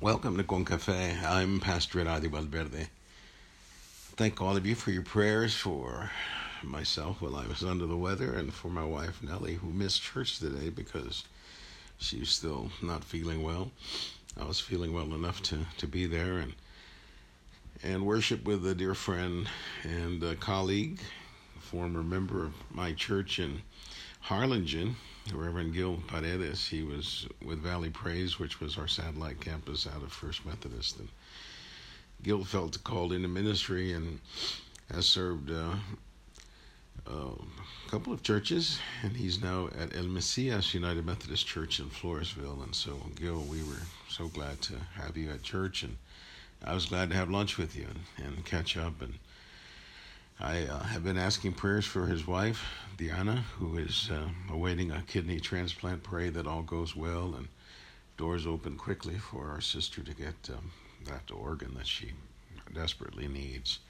Welcome to Con Cafe. I'm Pastor Adi Valverde. Thank all of you for your prayers for myself while I was under the weather and for my wife Nellie, who missed church today because she's still not feeling well. I was feeling well enough to, to be there and and worship with a dear friend and a colleague, former member of my church in Harlingen, Reverend Gil Paredes. He was with Valley Praise, which was our satellite campus out of First Methodist. And Gil felt called into ministry and has served uh, uh, a couple of churches, and he's now at El Mesias United Methodist Church in Floresville. And so, Gil, we were so glad to have you at church, and I was glad to have lunch with you and, and catch up and I uh, have been asking prayers for his wife, Diana, who is uh, awaiting a kidney transplant. Pray that all goes well and doors open quickly for our sister to get um, that organ that she desperately needs.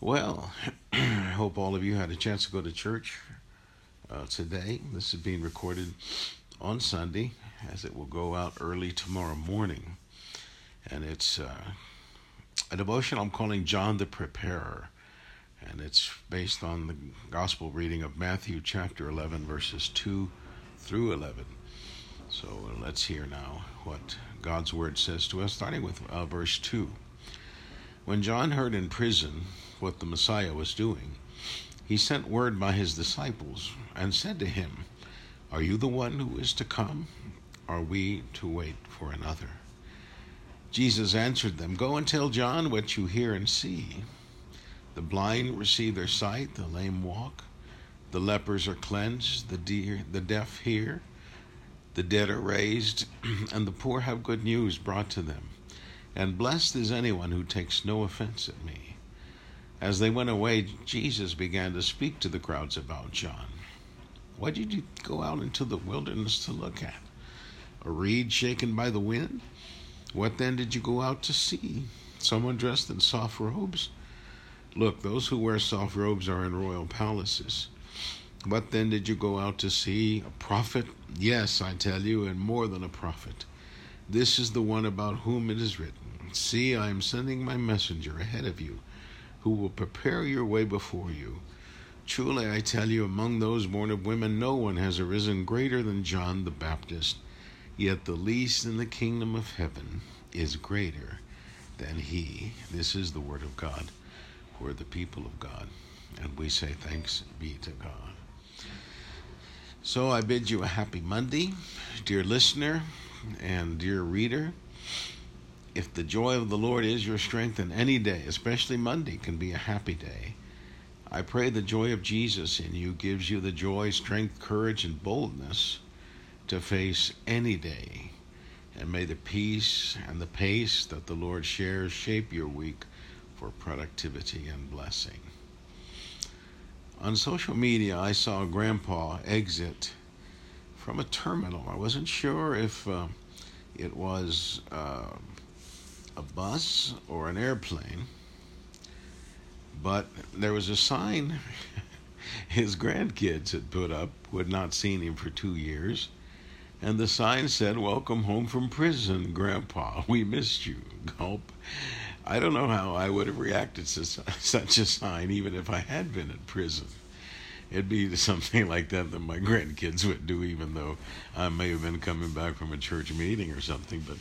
Well, I hope all of you had a chance to go to church uh, today. This is being recorded on Sunday, as it will go out early tomorrow morning. And it's uh, a devotion I'm calling John the Preparer and it's based on the gospel reading of Matthew chapter 11, verses 2 through 11. So uh, let's hear now what God's word says to us, starting with uh, verse 2. When John heard in prison what the Messiah was doing, he sent word by his disciples and said to him, Are you the one who is to come? Are we to wait for another? Jesus answered them, Go and tell John what you hear and see. The blind receive their sight, the lame walk, the lepers are cleansed, the, deer, the deaf hear, the dead are raised, and the poor have good news brought to them. And blessed is anyone who takes no offense at me. As they went away, Jesus began to speak to the crowds about John. What did you go out into the wilderness to look at? A reed shaken by the wind? What then did you go out to see? Someone dressed in soft robes? Look, those who wear soft robes are in royal palaces. What then did you go out to see? A prophet? Yes, I tell you, and more than a prophet. This is the one about whom it is written See, I am sending my messenger ahead of you, who will prepare your way before you. Truly, I tell you, among those born of women, no one has arisen greater than John the Baptist. Yet the least in the kingdom of heaven is greater than he. This is the word of God. We're the people of God, and we say thanks be to God. So I bid you a happy Monday, dear listener and dear reader. If the joy of the Lord is your strength, then any day, especially Monday, can be a happy day. I pray the joy of Jesus in you gives you the joy, strength, courage, and boldness to face any day. And may the peace and the pace that the Lord shares shape your week for productivity and blessing. On social media, I saw Grandpa exit from a terminal. I wasn't sure if uh, it was uh, a bus or an airplane, but there was a sign his grandkids had put up who had not seen him for two years. And the sign said, Welcome home from prison, Grandpa. We missed you. Gulp. I don't know how I would have reacted to such a sign, even if I had been in prison. It'd be something like that that my grandkids would do, even though I may have been coming back from a church meeting or something. But,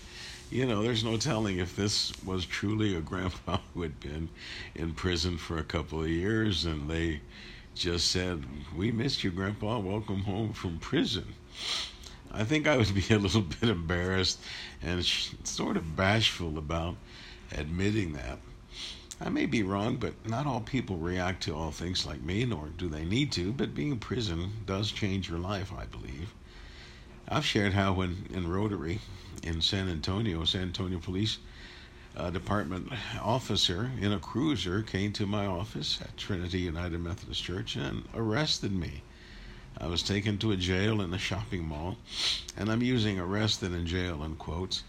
you know, there's no telling if this was truly a grandpa who had been in prison for a couple of years and they just said, We missed you, Grandpa. Welcome home from prison. I think I would be a little bit embarrassed and sort of bashful about admitting that. I may be wrong, but not all people react to all things like me, nor do they need to. But being in prison does change your life, I believe. I've shared how when in Rotary in San Antonio, San Antonio Police uh, Department officer in a cruiser came to my office at Trinity United Methodist Church and arrested me. I was taken to a jail in a shopping mall, and I'm using arrested and in jail in quotes.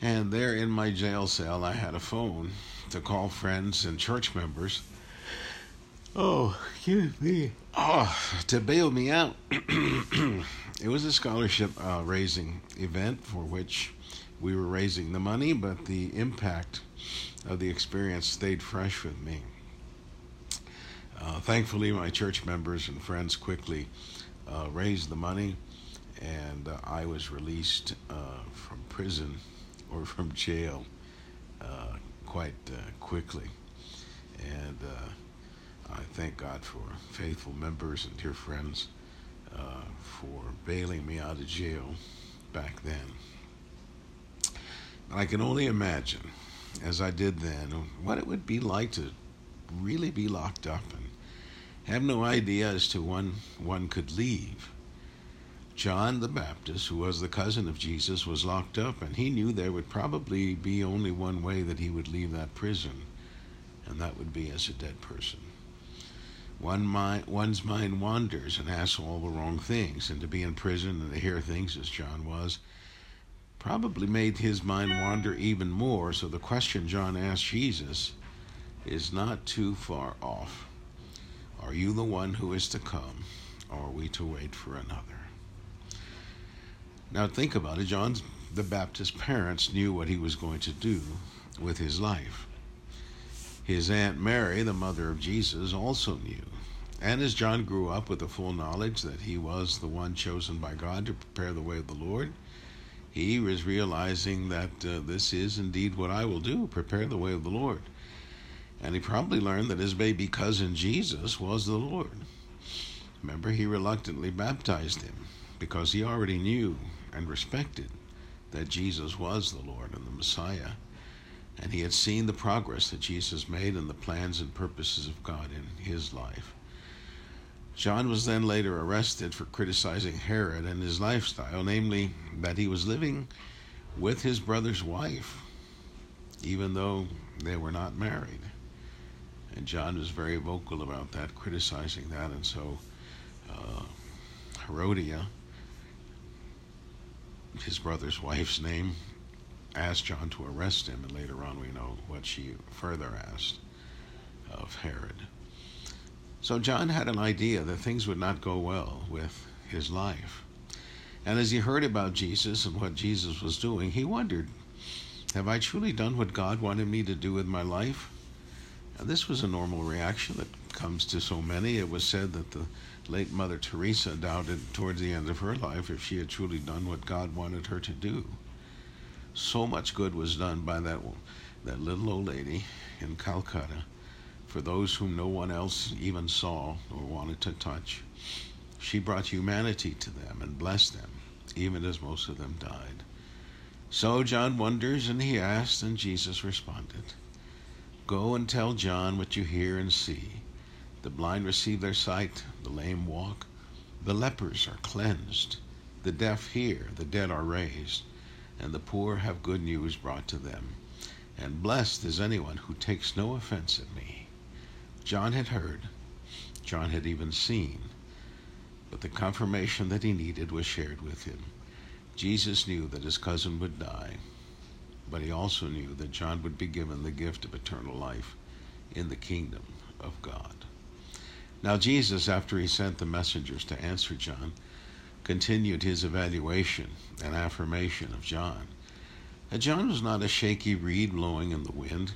And there in my jail cell, I had a phone to call friends and church members Oh, excuse me. Oh, to bail me out. it was a scholarship uh, raising event for which we were raising the money, but the impact of the experience stayed fresh with me. Uh, thankfully, my church members and friends quickly uh, raised the money, and uh, I was released uh, from prison or from jail uh, quite quickly. And I thank God for faithful members and dear friends uh, for bailing me out of jail back then. I can only imagine, as I did then, what it would be like to really be locked up and have no idea as to when one could leave. John the Baptist, who was the cousin of Jesus, was locked up, and he knew there would probably be only one way that he would leave that prison, and that would be as a dead person one mind, one's mind wanders and asks all the wrong things. And to be in prison and to hear things as John was probably made his mind wander even more. So the question John asked Jesus is not too far off. Are you the one who is to come, or are we to wait for another? Now think about it. John the Baptist's parents knew what he was going to do with his life. His Aunt Mary, the mother of Jesus, also knew. And as John grew up with the full knowledge that he was the one chosen by God to prepare the way of the Lord, he was realizing that uh, this is indeed what I will do prepare the way of the Lord. And he probably learned that his baby cousin Jesus was the Lord. Remember, he reluctantly baptized him because he already knew and respected that Jesus was the Lord and the Messiah and he had seen the progress that Jesus made and the plans and purposes of God in his life. John was then later arrested for criticizing Herod and his lifestyle, namely that he was living with his brother's wife, even though they were not married. And John was very vocal about that, criticizing that, and so uh, Herodia, his brother's wife's name, asked John to arrest him, and later on we know what she further asked of Herod. So John had an idea that things would not go well with his life. And as he heard about Jesus and what Jesus was doing, he wondered, Have I truly done what God wanted me to do with my life? And this was a normal reaction that comes to so many. It was said that the late Mother Teresa doubted towards the end of her life if she had truly done what God wanted her to do so much good was done by that that little old lady in Calcutta for those whom no one else even saw or wanted to touch. She brought humanity to them and blessed them, even as most of them died. So John wonders and he asked, and Jesus responded Go and tell John what you hear and see. The blind receive their sight, the lame walk, the lepers are cleansed, the deaf hear, the dead are raised and the poor have good news brought to them. And blessed is anyone who takes no offense at me. John had heard, John had even seen, but the confirmation that he needed was shared with him. Jesus knew that his cousin would die, but he also knew that John would be given the gift of eternal life in the kingdom of God. Now, Jesus, after he sent the messengers to answer John, continued his evaluation and affirmation of John. And John was not a shaky reed blowing in the wind.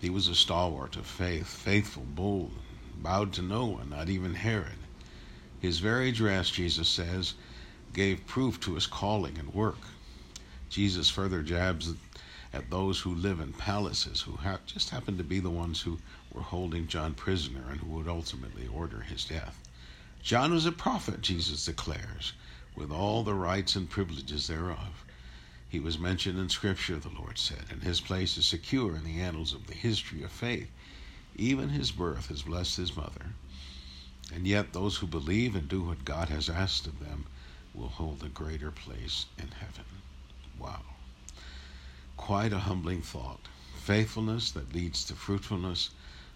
He was a stalwart of faith, faithful, bold, bowed to no one, not even Herod. His very dress, Jesus says, gave proof to his calling and work. Jesus further jabs at those who live in palaces, who ha- just happen to be the ones who were holding John prisoner and who would ultimately order his death. John was a prophet, Jesus declares, with all the rights and privileges thereof. He was mentioned in Scripture, the Lord said, and his place is secure in the annals of the history of faith. Even his birth has blessed his mother. And yet, those who believe and do what God has asked of them will hold a greater place in heaven. Wow. Quite a humbling thought. Faithfulness that leads to fruitfulness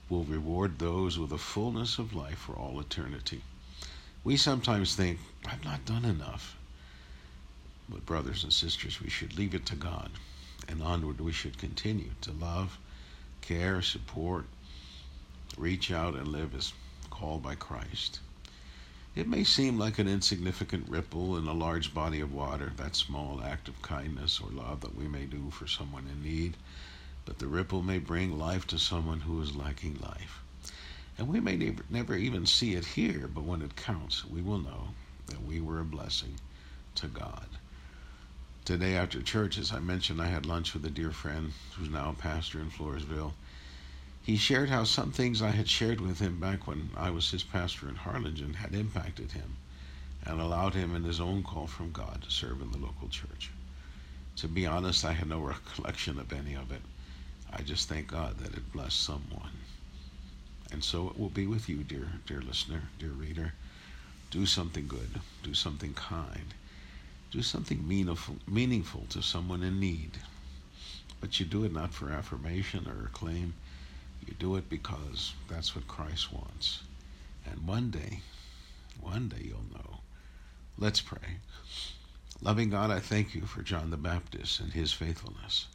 will reward those with a fullness of life for all eternity. We sometimes think, I've not done enough. But, brothers and sisters, we should leave it to God. And onward we should continue to love, care, support, reach out, and live as called by Christ. It may seem like an insignificant ripple in a large body of water, that small act of kindness or love that we may do for someone in need, but the ripple may bring life to someone who is lacking life. And we may never, never even see it here, but when it counts, we will know that we were a blessing to God. Today after church, as I mentioned, I had lunch with a dear friend who's now a pastor in Floresville. He shared how some things I had shared with him back when I was his pastor in Harlingen had impacted him and allowed him in his own call from God to serve in the local church. To be honest, I had no recollection of any of it. I just thank God that it blessed someone. And so it will be with you, dear dear listener, dear reader. Do something good, do something kind, do something meaningful meaningful to someone in need. But you do it not for affirmation or acclaim. You do it because that's what Christ wants. And one day, one day you'll know. Let's pray. Loving God, I thank you for John the Baptist and his faithfulness.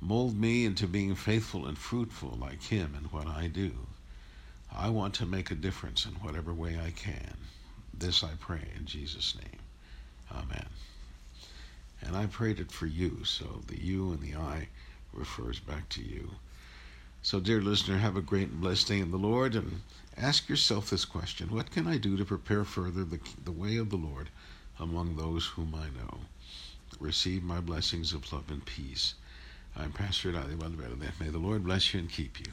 Mold me into being faithful and fruitful like him in what I do. I want to make a difference in whatever way I can. This I pray in Jesus' name. Amen. And I prayed it for you, so the you and the I refers back to you. So, dear listener, have a great and blessed day in the Lord and ask yourself this question What can I do to prepare further the, the way of the Lord among those whom I know? Receive my blessings of love and peace. I'm Pastor Adi Valverde. May the Lord bless you and keep you.